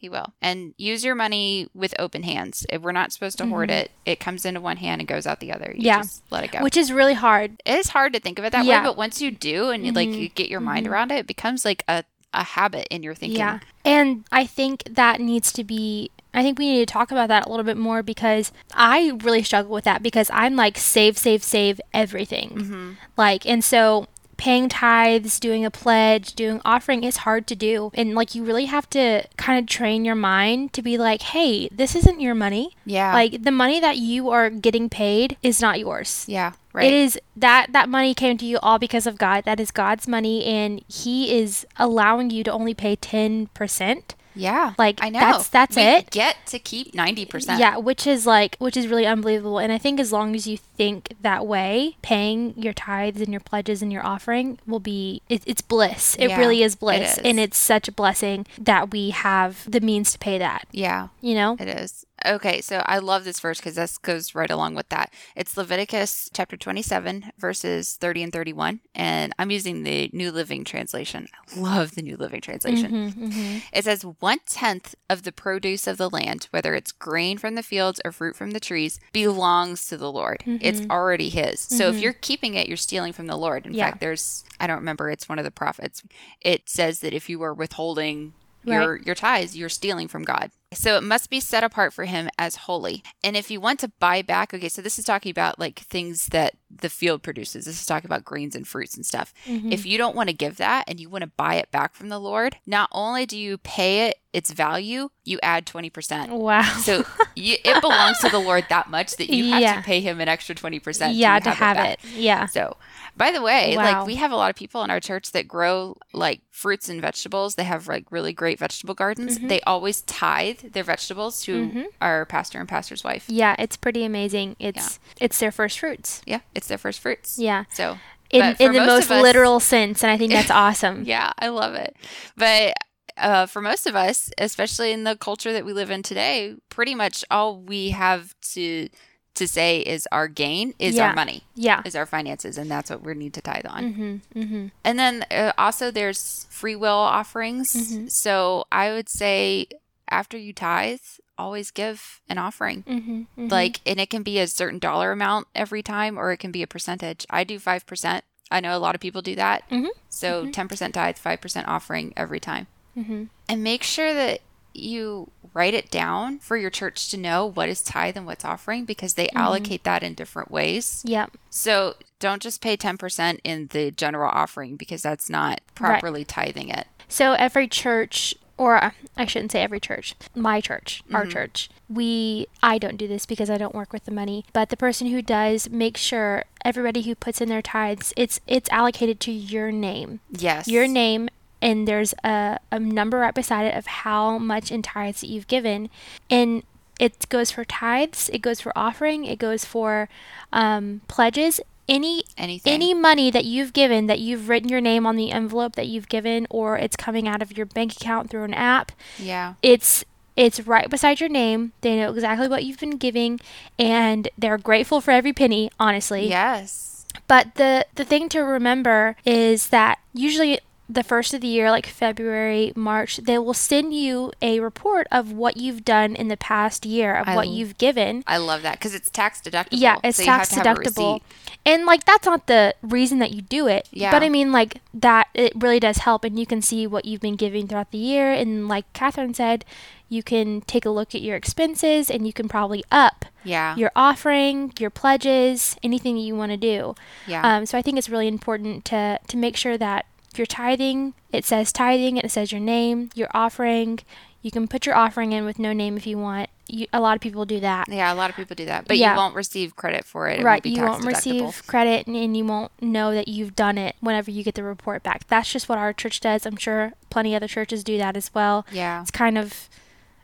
He will. And use your money with open hands. If we're not supposed to hoard mm-hmm. it, it comes into one hand and goes out the other. You Mm-hmm. Yeah. just let it go. Which is really hard. it is hard to think of it that Yeah. way, but once you do and you like mm-hmm. you get your mind mm-hmm. around it, it becomes like a, a habit in your thinking. Yeah. And I think that needs to be I think we need to talk about that a little bit more because I really struggle with that because I'm like save, save, save everything. Like, and so paying tithes, doing a pledge, doing offering is hard to do. And like, you really have to kind of train your mind to be like, hey, this isn't your money. Yeah. Like, the money that you are getting paid is not yours. yeah. Right. It is that that money came to you all because of God. That is God's money, and He is allowing you to only pay ten percent. Yeah. Like, I know. that's- that's we it. Get to keep 90%. Yeah, which is like which is really unbelievable. And I think as long as you think that way, paying your tithes and your pledges and your offering will be it, it's bliss. It Yeah, really is bliss, is. and it's such a blessing that we have the means to pay that. Yeah. You know. It is. Okay, so I love this verse because this goes right along with that. It's Leviticus chapter 27, verses 30 and 31. And I'm using the New Living Translation. I love the New Living Translation. Mm-hmm, mm-hmm. It says, One tenth of the produce of the land, whether it's grain from the fields or fruit from the trees, belongs to the Lord. It's mm-hmm. already His. So if mm-hmm. you're keeping it, you're stealing from the Lord. In Yeah. fact, there's, I don't remember, it's one of the prophets. It says that if you are withholding your your tithes, you're stealing from God. So it must be set apart for him as holy. And if you want to buy back, okay, so this is talking about like things that the field produces. This is talking about grains and fruits and stuff. Mm-hmm. If you don't want to give that and you want to buy it back from the Lord, not only do you pay it its value, you add 20%. Wow. So *laughs* you, it belongs to the Lord that much that you have Yeah. to pay him an extra 20% yeah, to have back. it. Yeah. So, by the way, Wow. like we have a lot of people in our church that grow like fruits and vegetables. They have like really great vegetable gardens. Mm-hmm. They always tithe their vegetables to our pastor and pastor's wife. Yeah, it's pretty amazing. It's it's their first fruits. Yeah, it's their first fruits. Yeah. So, In in the most of us- literal sense, and I think that's *laughs* awesome. Yeah, I love it. But uh, for most of us, especially in the culture that we live in today, pretty much all we have to to say is our gain is Yeah. our money. Yeah. is our finances, and that's what we need to tithe on. Mm-hmm, mm-hmm. And then uh, also there's free will offerings. Mm-hmm. So I would say after you tithe, always give an offering. Mm-hmm, mm-hmm. Like, and it can be a certain dollar amount every time, or it can be a percentage. I do five percent. I know a lot of people do that. Mhm. So 10 percent tithe, five percent offering every time. Mm-hmm. And make sure that you write it down for your church to know what is tithe and what's offering because they allocate that in different ways. Yep. So don't just pay 10% in the general offering because that's not properly tithing it. So every church, or uh, I shouldn't say every church, my church, our church, we, I don't do this because I don't work with the money, but the person who does makes sure everybody who puts in their tithes, it's it's allocated to your name, Yes. your name, and there's a, a number right beside it of how much in tithes that you've given, and it goes for tithes, it goes for offering, it goes for um, pledges. Any Anything. any money that you've given that you've written your name on the envelope that you've given or it's coming out of your bank account through an app Yeah. it's it's right beside your name they know exactly what you've been giving and they're grateful for every penny honestly Yes. but the the thing to remember is that usually the first of the year like February, March, they will send you a report of what you've done in the past year of I what l- you've given. I love that because it's tax deductible. Yeah, it's so tax to have a deductible. And like that's not the reason that you do it. Yeah. But I mean like that it really does help and you can see what you've been giving throughout the year and like Catherine said, you can take a look at your expenses and you can probably up Yeah. your offering, your pledges, anything that you want to do. yeah. Um, so I think it's really important to to make sure that if you're tithing, it says tithing, it says your name, your offering. You can put your offering in with no name if you want. You, a lot of people do that. yeah. A lot of people do that, but Yeah. you won't receive credit for it. It right, won't you won't receive credit and, and you won't know that you've done it whenever you get the report back. That's just what our church does. I'm sure plenty other churches do that as well. Yeah. It's kind of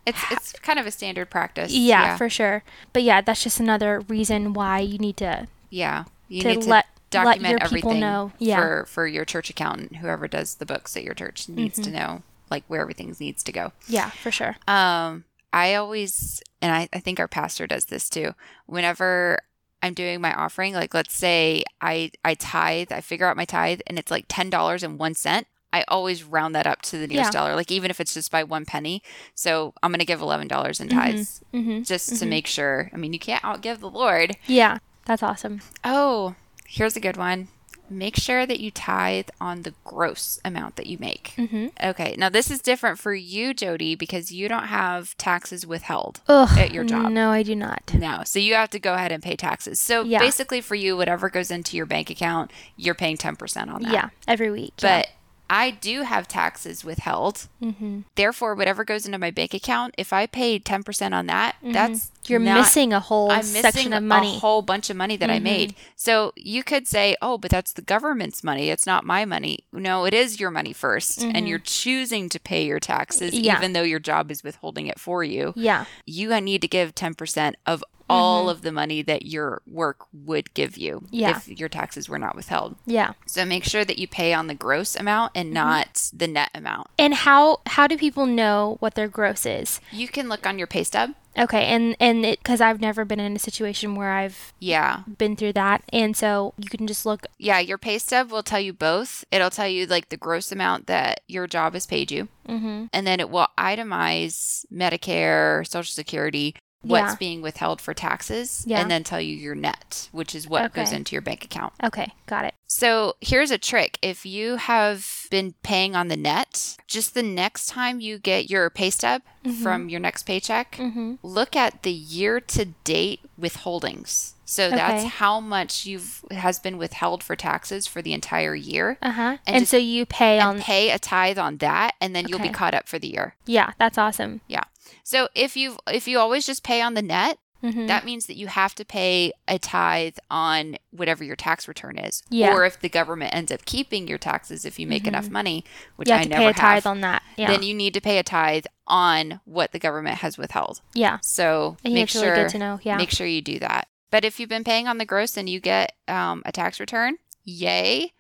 It's it's kind of a standard practice. yeah, for sure. But yeah, that's just another reason why you need to yeah. You to need to let document everything know. Yeah. for for your church accountant, whoever does the books at your church needs Mm-hmm. to know like where everything needs to go. yeah, for sure. Um, I always, and I, I think our pastor does this too. Whenever I'm doing my offering, like let's say I I tithe, I figure out my tithe, and it's like ten dollars and one cent. I always round that up to the nearest Yeah. dollar, like even if it's just by one penny. So I'm gonna give eleven dollars in Mhm. tithes Mhm. just to make sure. I mean, you can't outgive the Lord. Yeah, that's awesome. Oh, here's a good one. make sure that you tithe on the gross amount that you make. Mhm. Okay, now this is different for you, Jody, because you don't have taxes withheld Ugh, at your job. No, I do not. No, so you have to go ahead and pay taxes. So Yeah. basically, for you, whatever goes into your bank account, you're paying 10% on that. Yeah, every week. But I do have taxes withheld. mm-hmm. Therefore, whatever goes into my bank account, if I pay 10% on that, that's Mm-hmm. you're not- missing a whole I'm section missing of money. Mm-hmm. a whole bunch of money that I made. So you could say, "Oh, but that's the government's money. It's not my money." No, it is your money 1st and you're choosing to pay your taxes Mm-hmm. Yeah. even though your job is withholding it for you. yeah, You need to give 10% of all of the money that your work would give you Mm-hmm. Yeah. if your taxes were not withheld. yeah. So make sure that you pay on the gross amount and Mm-hmm. not the net amount. And how how do people know what their gross is? You can look on your pay stub. Okay, and and it because I've never been in a situation where I've Yeah. been through that, and so you can just look. Yeah, your pay stub will tell you both. It'll tell you like the gross amount that your job has paid you, Mm-hmm. and then it will itemize Medicare, Social Security, what's Yeah. being withheld for taxes, Yeah. and then tell you your net, which is what goes into your bank account. Okay, got it. So here's a trick. If you have been paying on the net, just the next time you get your pay stub from your next paycheck, Mm-hmm. look at the year to date withholdings. So that's Okay. how much you've has been withheld for taxes for the entire year. Uh huh. And And, just- so you pay And on. pay a tithe on that and then you'll be caught up for the year. yeah, that's awesome. Yeah. So if you if you always just pay on the net, Mm-hmm. that means that you have to pay a tithe on whatever your tax return is. Yeah. Or if the government ends up keeping your taxes if you make enough money, which you have I to never pay a tithe have, on that. Yeah, then you need to pay a tithe on what the government has withheld. yeah. So I make sure really good to know. Yeah. make sure you do that. But if you've been paying on the gross and you get um, a tax return, yay.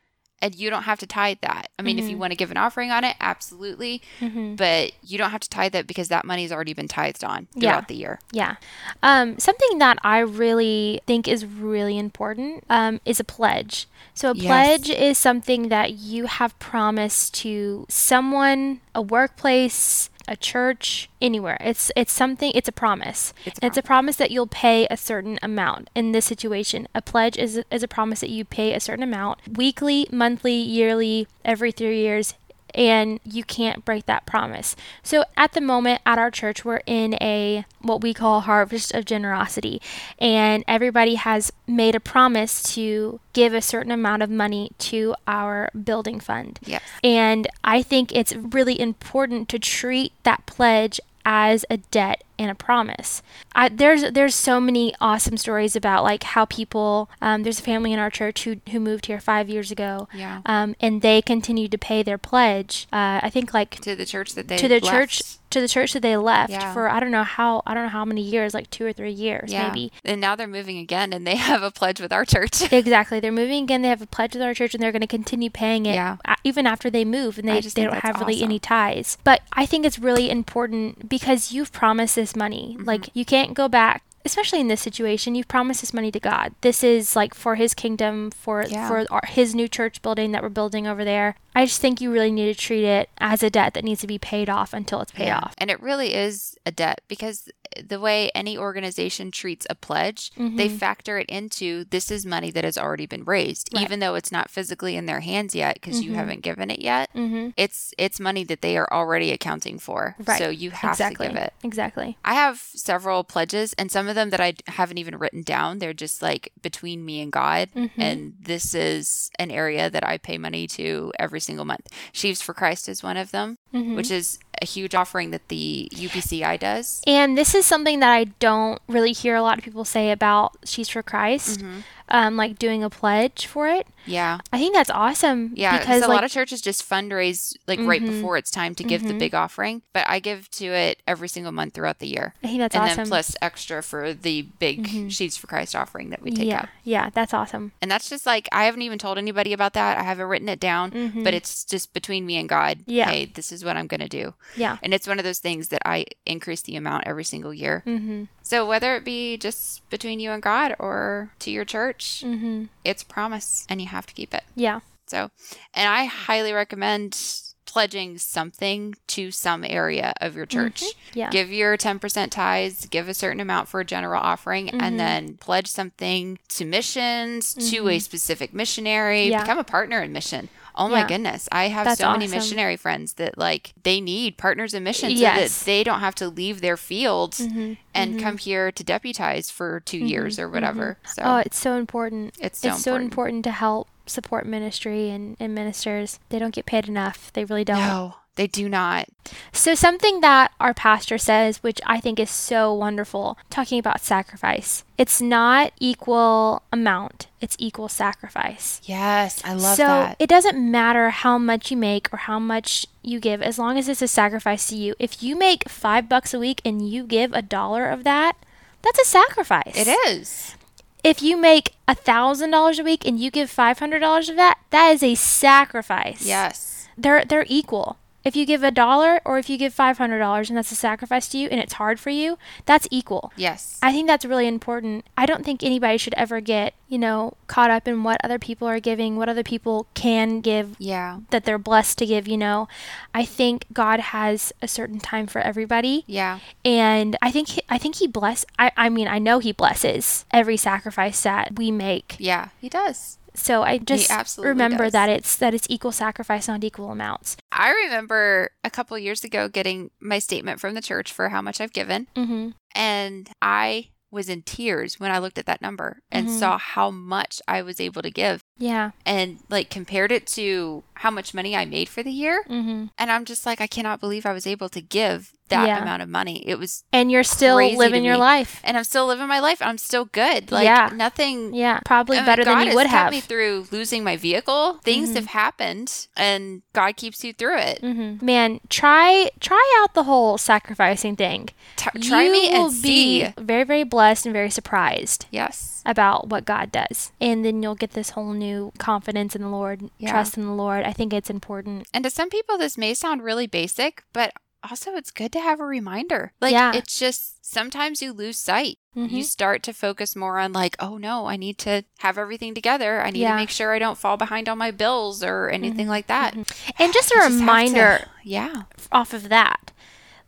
And you don't have to tithe that. I mean, if you want to give an offering on it, absolutely. mm-hmm. But you don't have to tithe it because that money's already been tithed on Yeah. throughout the year. Yeah. Um, something that I really think is really important um, is a pledge. So, a Yes. pledge is something that you have promised to someone, a workplace, a church, anywhere. It's it's something. It's a promise. It's a And it's a promise that you'll pay a certain amount. In this situation, a pledge is is a promise that you pay a certain amount weekly, monthly, yearly, every three years. And you can't break that promise. So at the moment at our church, we're in a what we call harvest of generosity, and everybody has made a promise to give a certain amount of money to our building fund. Yes. And I think it's really important to treat that pledge as a debt and a promise. I, there's there's so many awesome stories about like how people. Um, there's a family in our church who who moved here five years ago. Yeah. Um, and they continued to pay their pledge. Uh, I think like To the church that they to the left. church to the church that they left Yeah. for I don't know how I don't know how many years, like two or three years Yeah. maybe. And now they're moving again and they *laughs* have a pledge with our church. *laughs* Exactly. They're moving again. They have a pledge with our church, and they're going to continue paying it Yeah. even after they move, and they, just they don't have really awesome. any ties. But I think it's really important because you've promised this money. Mm-hmm. Like you can't go back. Especially in this situation, you've promised this money to God. This is like for His kingdom, for Yeah. for our, His new church building that we're building over there. I just think you really need to treat it as a debt that needs to be paid off until it's paid Yeah. off. And it really is a debt because the way any organization treats a pledge, they factor it into this is money that has already been raised, Right. even though it's not physically in their hands yet because you haven't given it yet. Mm-hmm. It's it's money that they are already accounting for. Right. So you have exactly. to give it. Exactly. I have several pledges, and some of them that I haven't even written down. They're just like between me and God. Mm-hmm. And this is an area that I pay money to every single month. Sheaves for Christ is one of them, Mm-hmm. which is a huge offering that the UPCI does. And this is something that I don't really hear a lot of people say about Sheaves for Christ, Mm-hmm. Um, like doing a pledge for it. Yeah. I think that's awesome. Yeah, because a like, lot of churches just fundraise like right Mhm. before it's time to give the big offering, but I give to it every single month throughout the year. I think that's and awesome. then plus extra for the big Sheaves for Christ offering that we take yeah, up. yeah, that's awesome. And that's just like I haven't even told anybody about that. I haven't written it down, Mhm. but it's just between me and God. Yeah. Hey, this is what I'm going to do. Yeah. And it's one of those things that I increase the amount every single year. Mm-hmm. So whether it be just between you and God or to your church, Mm-hmm. it's a promise and you have to keep it. Yeah. So, and I highly recommend pledging something to some area of your church. Yeah. Give your 10% tithes, give a certain amount for a general offering, Mm-hmm. and then pledge something to missions, to a specific missionary, Mm-hmm. Yeah. become a partner in mission. Oh my Yeah. goodness. I have That's so many awesome. missionary friends that like they need partners in mission so that they don't have to leave their fields Mm-hmm. and mm-hmm. come here to deputize for 2 mm-hmm. years or whatever. Mm-hmm. So Oh, it's so important. It's so it's so important. important to help support ministry and, and ministers. They don't get paid enough. They really don't. no, they do not. So, something that our pastor says, which I think is so wonderful, talking about sacrifice, it's not equal amount, it's equal sacrifice. Yes, I love so, that. it doesn't matter how much you make or how much you give, as long as it's a sacrifice to you. If you make five bucks a week and you give a dollar of that, that's a sacrifice. It is. If you make a thousand dollars a week and you give five hundred dollars of that, that is a sacrifice Yes. they're they're equal. If you give a dollar or if you give five hundred dollars and that's a sacrifice to you and it's hard for you, that's equal. Yes. I think that's really important. I don't think anybody should ever get, you know, caught up in what other people are giving, what other people can give yeah. that they're blessed to give, you know. I think God has a certain time for everybody. Yeah. And I think he, I think he bless I, I mean, I know he blesses every sacrifice that we make. Yeah. He does. So I just remember does. that it's that it's equal sacrifice, not equal amounts. I remember a couple years ago getting my statement from the church for how much I've given, Mhm. and I was in tears when I looked at that number and Mhm. saw how much I was able to give Yeah. and like compared it to how much money I made for the year. Mhm. And I'm just like, I cannot believe I was able to give that Yeah. amount of money. It was, and you're still living your life. and I'm still living my life. I'm still good. Like Yeah. nothing. Yeah, probably I mean, better God than you would have. me through losing my vehicle. Things Mhm. have happened, and God keeps you through it. hmm Man, try try out the whole sacrificing thing. T- try you me will and see. be very very blessed and very surprised Yes. about what God does, and then you'll get this whole new confidence in the Lord, Yeah. trust in the Lord. I think it's important. And to some people, this may sound really basic, but also it's good to have a reminder. Like, Yeah. it's just sometimes you lose sight. Mhm. You start to focus more on, like, oh no, I need to have everything together. I need Yeah. to make sure I don't fall behind on my bills or anything like that. And just a just have to- reminder yeah. off of that.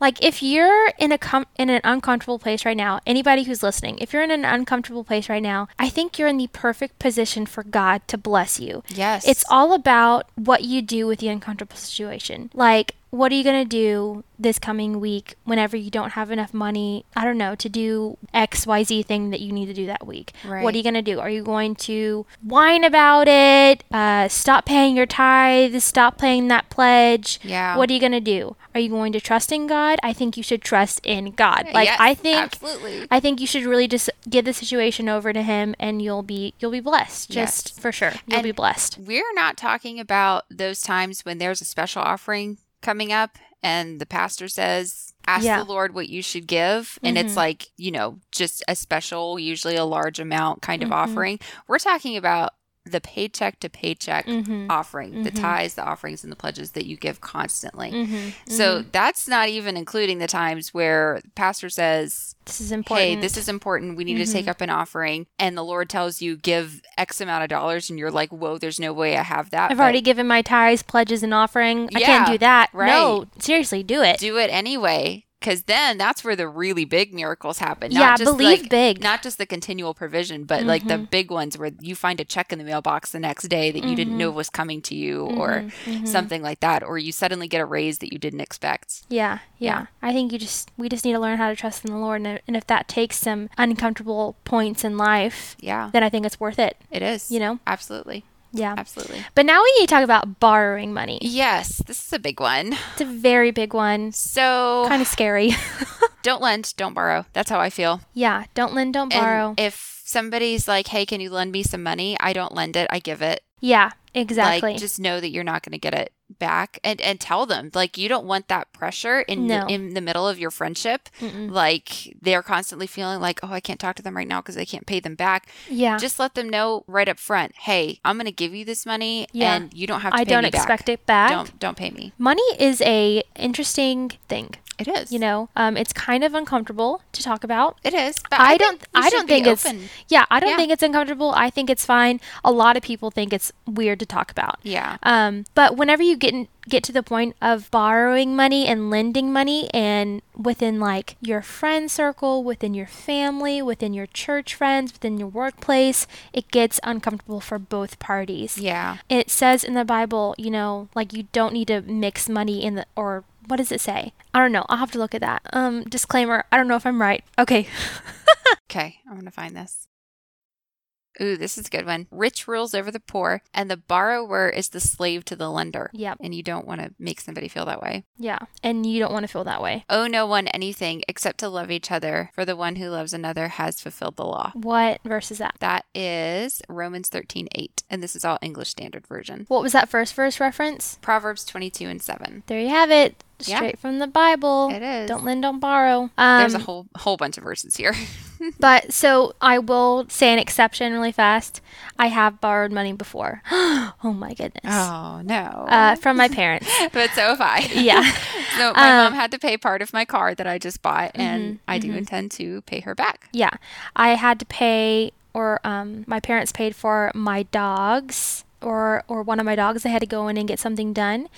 Like if you're in a com- in an uncomfortable place right now, anybody who's listening, if you're in an uncomfortable place right now, I think you're in the perfect position for God to bless you. Yes. It's all about what you do with the uncomfortable situation. Like what are you going to do this coming week whenever you don't have enough money, I don't know, to do XYZ thing that you need to do that week? What are you going to do? Are you going to whine about it? Uh, stop paying your tithes? Stop paying that pledge? Yeah. What are you going to do? Are you going to trust in God? I think you should trust in God. Like Yes, I think absolutely. I think you should really just give the situation over to him and you'll be you'll be blessed. Just Yes. for sure. You'll And- be blessed. We're not talking about those times when there's a special offering coming up and the pastor says, Ask Yeah. the Lord what you should give. And it's Mhm. like, you know, just a special, usually a large amount kind of Mhm. offering. We're talking about the paycheck to paycheck Mhm. offering, the Mhm. tithes, the offerings, and the pledges that you give constantly. Mhm. So that's not even including the times where the pastor says, This is important. Hey, this is important. We need to take Mhm. up an offering. And the Lord tells you, give X amount of dollars. And you're like, whoa, there's no way I have that. I've but already given my tithes, pledges, and offering. I can't do that. right. No, seriously, do it. do it anyway. Because then that's where the really big miracles happen. Yeah, just believe like- big. Not just the continual provision, but like the Mhm. big ones where you find a check in the mailbox the next day that you didn't know was coming to you or Mhm, mhm. something like that. Or you suddenly get a raise that you didn't expect. Yeah, yeah, Yeah. I think you just we just need to learn how to trust in the Lord, and, and if that takes some uncomfortable points in life, Yeah, then I think it's worth it. it is. You know? Absolutely. Yeah. Absolutely. But now we need to talk about borrowing money. Yes, this is a big one. It's a very big one. So Kind of scary. *laughs* don't lend, don't borrow. That's how I feel. yeah, don't lend, don't And borrow. if somebody's like, "Hey, can you lend me some money?" I don't lend it. I give it. yeah, exactly. Like, just know that you're not going to get it back, and and tell them like you don't want that pressure in No. the, in the middle of your friendship. Mm-mm. Like they're constantly feeling like, "Oh, I can't talk to them right now because I can't pay them back." yeah. Just let them know right up front. Hey, I'm going to give you this money, Yeah. and you don't have to. I pay don't expect back. it back. Don't don't pay me. Money is a interesting thing. It is. You know, um, it's kind of uncomfortable to talk about. It is. But I, think don't. I don't think it's. Yeah, I don't Yeah. think it's uncomfortable. I think it's fine. A lot of people think it's weird to talk about. Yeah. Um, but whenever you get in, get to the point of borrowing money and lending money, and within like your friend circle, within your family, within your church friends, within your workplace, it gets uncomfortable for both parties. Yeah. It says in the Bible, you know, like you don't need to mix money in the or what does it say? I don't know. I'll have to look at that. Um, disclaimer. I don't know if I'm right. Okay. *laughs* Okay, I'm gonna find this. Ooh, this is a good one. Rich rules over the poor, and the borrower is the slave to the lender. Yep. And you don't want to make somebody feel that way. Yeah. And you don't want to feel that way. Owe no one anything except to love each other, for the one who loves another has fulfilled the law. What verse is that? That is Romans 13 8. And this is all English Standard Version. What was that first verse reference? Proverbs 22 and 7. There you have it. Yeah. Straight from the Bible. It is. Don't lend, don't borrow. Um, There's a whole whole bunch of verses here. *laughs* But so I will say an exception really fast. I have borrowed money before. *gasps* oh my goodness. oh, no. Uh, from my parents. *laughs* but so have I. Yeah. *laughs* so my Um, mom had to pay part of my car that I just bought, and Mm-hmm, I do intend to pay her back. Yeah. I had to pay or um my parents paid for my dogs or or one of my dogs I had to go in and get something done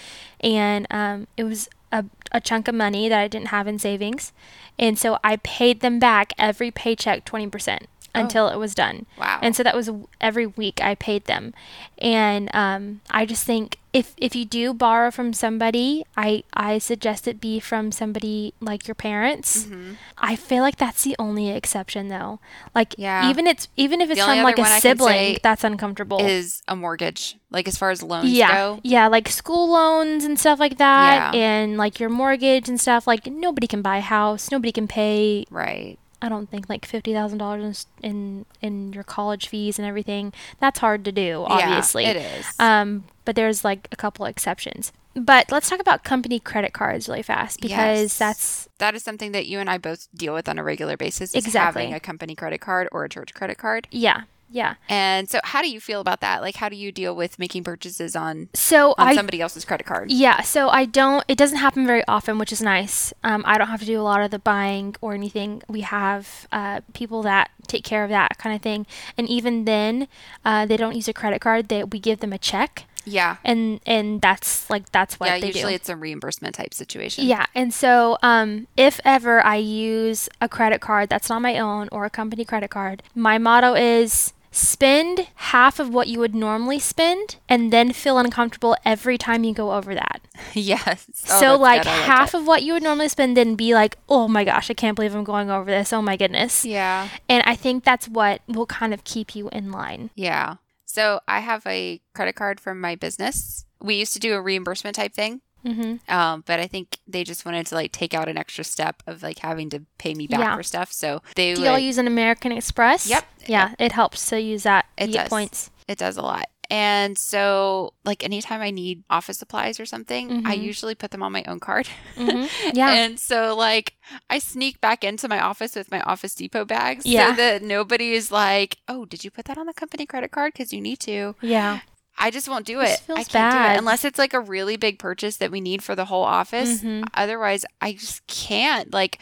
and um it was a, a chunk of money that I didn't have in savings. And so I paid them back every paycheck 20% until it was done. Wow. And so that was every week I paid them. And um, I just think if if you do borrow from somebody, I I suggest it be from somebody like your parents. Mm-hmm. I feel like that's the only exception though. Like Yeah. even it's even if it's only from like a one I can sibling, that's uncomfortable. Is a mortgage like as far as loans yeah, go? yeah, like school loans and stuff like that, Yeah. and like your mortgage and stuff. Like nobody can buy a house, nobody can pay Right. I don't think like fifty thousand dollars in in your college fees and everything. That's hard to do, obviously. Yeah, it is. Um, but there's like a couple exceptions. But let's talk about company credit cards really fast because Yes. that's that is something that you and I both deal with on a regular basis. Exactly. having a company credit card or a church credit card. yeah, yeah. And so, how do you feel about that? Like, how do you deal with making purchases on So on I somebody else's credit card? Yeah, so I don't, it doesn't happen very often, which is nice. Um, I don't have to do a lot of the buying or anything. We have uh, people that take care of that kind of thing. And even then, uh, they don't use a credit card. They, we give them a check. Yeah. And, and that's like, that's what yeah. Usually, do. it's a reimbursement type situation. Yeah, and so um, if ever I use a credit card that's not my own or a company credit card, my motto is spend half of what you would normally spend and then feel uncomfortable every time you go over that. *laughs* yes. Oh, so like half of what you would normally spend then be like, "Oh my gosh, I can't believe I'm going over this. Oh my goodness." Yeah. And I think that's what will kind of keep you in line. Yeah. So I have a credit card from my business. We used to do a reimbursement type thing. Mhm. Um, but I think they just wanted to like take out an extra step of like having to pay me back Yeah. for stuff. So they Do would, y'all use an American Express? Yep. Yeah, it helps to use that. It does. points. it does a lot. And so like anytime I need office supplies or something, I Mhm. usually put them on my own card. Mhm. *laughs* Yeah. And so like I sneak back into my office with my Office Depot bags Yeah. so that nobody is like, "Oh, did you put that on the company credit card cuz you need to?" yeah. I just won't do it. feels I can't do it unless it's like a really big purchase that we need for the whole office. Mhm. Otherwise, I just can't. Like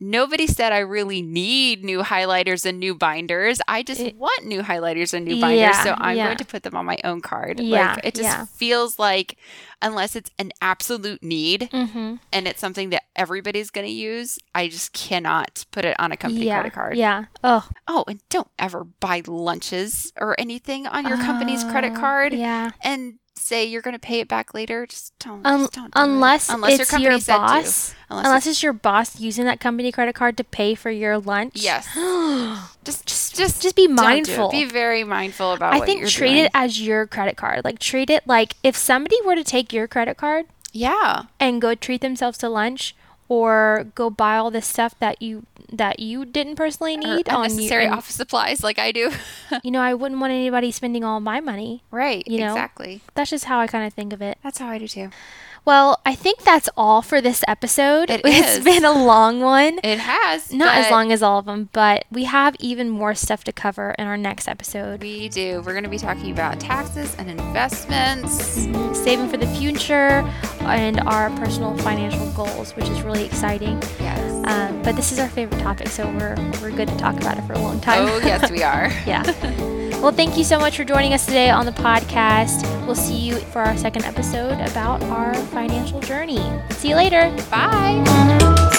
nobody said I really need new highlighters and new binders. I just It- want new highlighters and new binders, Yeah, so I'm yeah. going to put them on my own card. Yeah, like it just yeah. feels like unless it's an absolute need Mhm. and it's something that everybody's going to use, I just cannot put it on a company credit card. Yeah. Oh, Oh, and don't ever buy lunches or anything on your company's credit Oh, card Yeah. and say you're going to pay it back later. Just don't. Un- just don't do it. unless, unless it's your, to. boss. Unless, Unless it's, it's your boss using that company credit card to pay for your lunch. yes, *gasps* just just just Just be don't do mindful. Be very mindful about. I think treat doing. it as your credit card. Like treat it like if somebody were to take your credit card Yeah, and go treat themselves to lunch or go buy all this stuff that you that you didn't personally or need on you. unnecessary office supplies like I do. *laughs* you know, I wouldn't want anybody spending all my money. right. You know? exactly. That's just how I kind of think of it. That's how I do too. Well, I think that's all for this episode. It *laughs* has been a long one. It has. Not as long as all of them, but we have even more stuff to cover in our next episode. We do. We're going to be talking about taxes and investments. Saving for the future and our personal financial goals, which is really exciting. Yes. Um, but this is our favorite topic, so we're, we're good to talk about it for a long time. Oh, yes, we are. *laughs* yeah. Well, thank you so much for joining us today on the podcast. We'll see you for our second episode about our financial journey. See you later. Bye.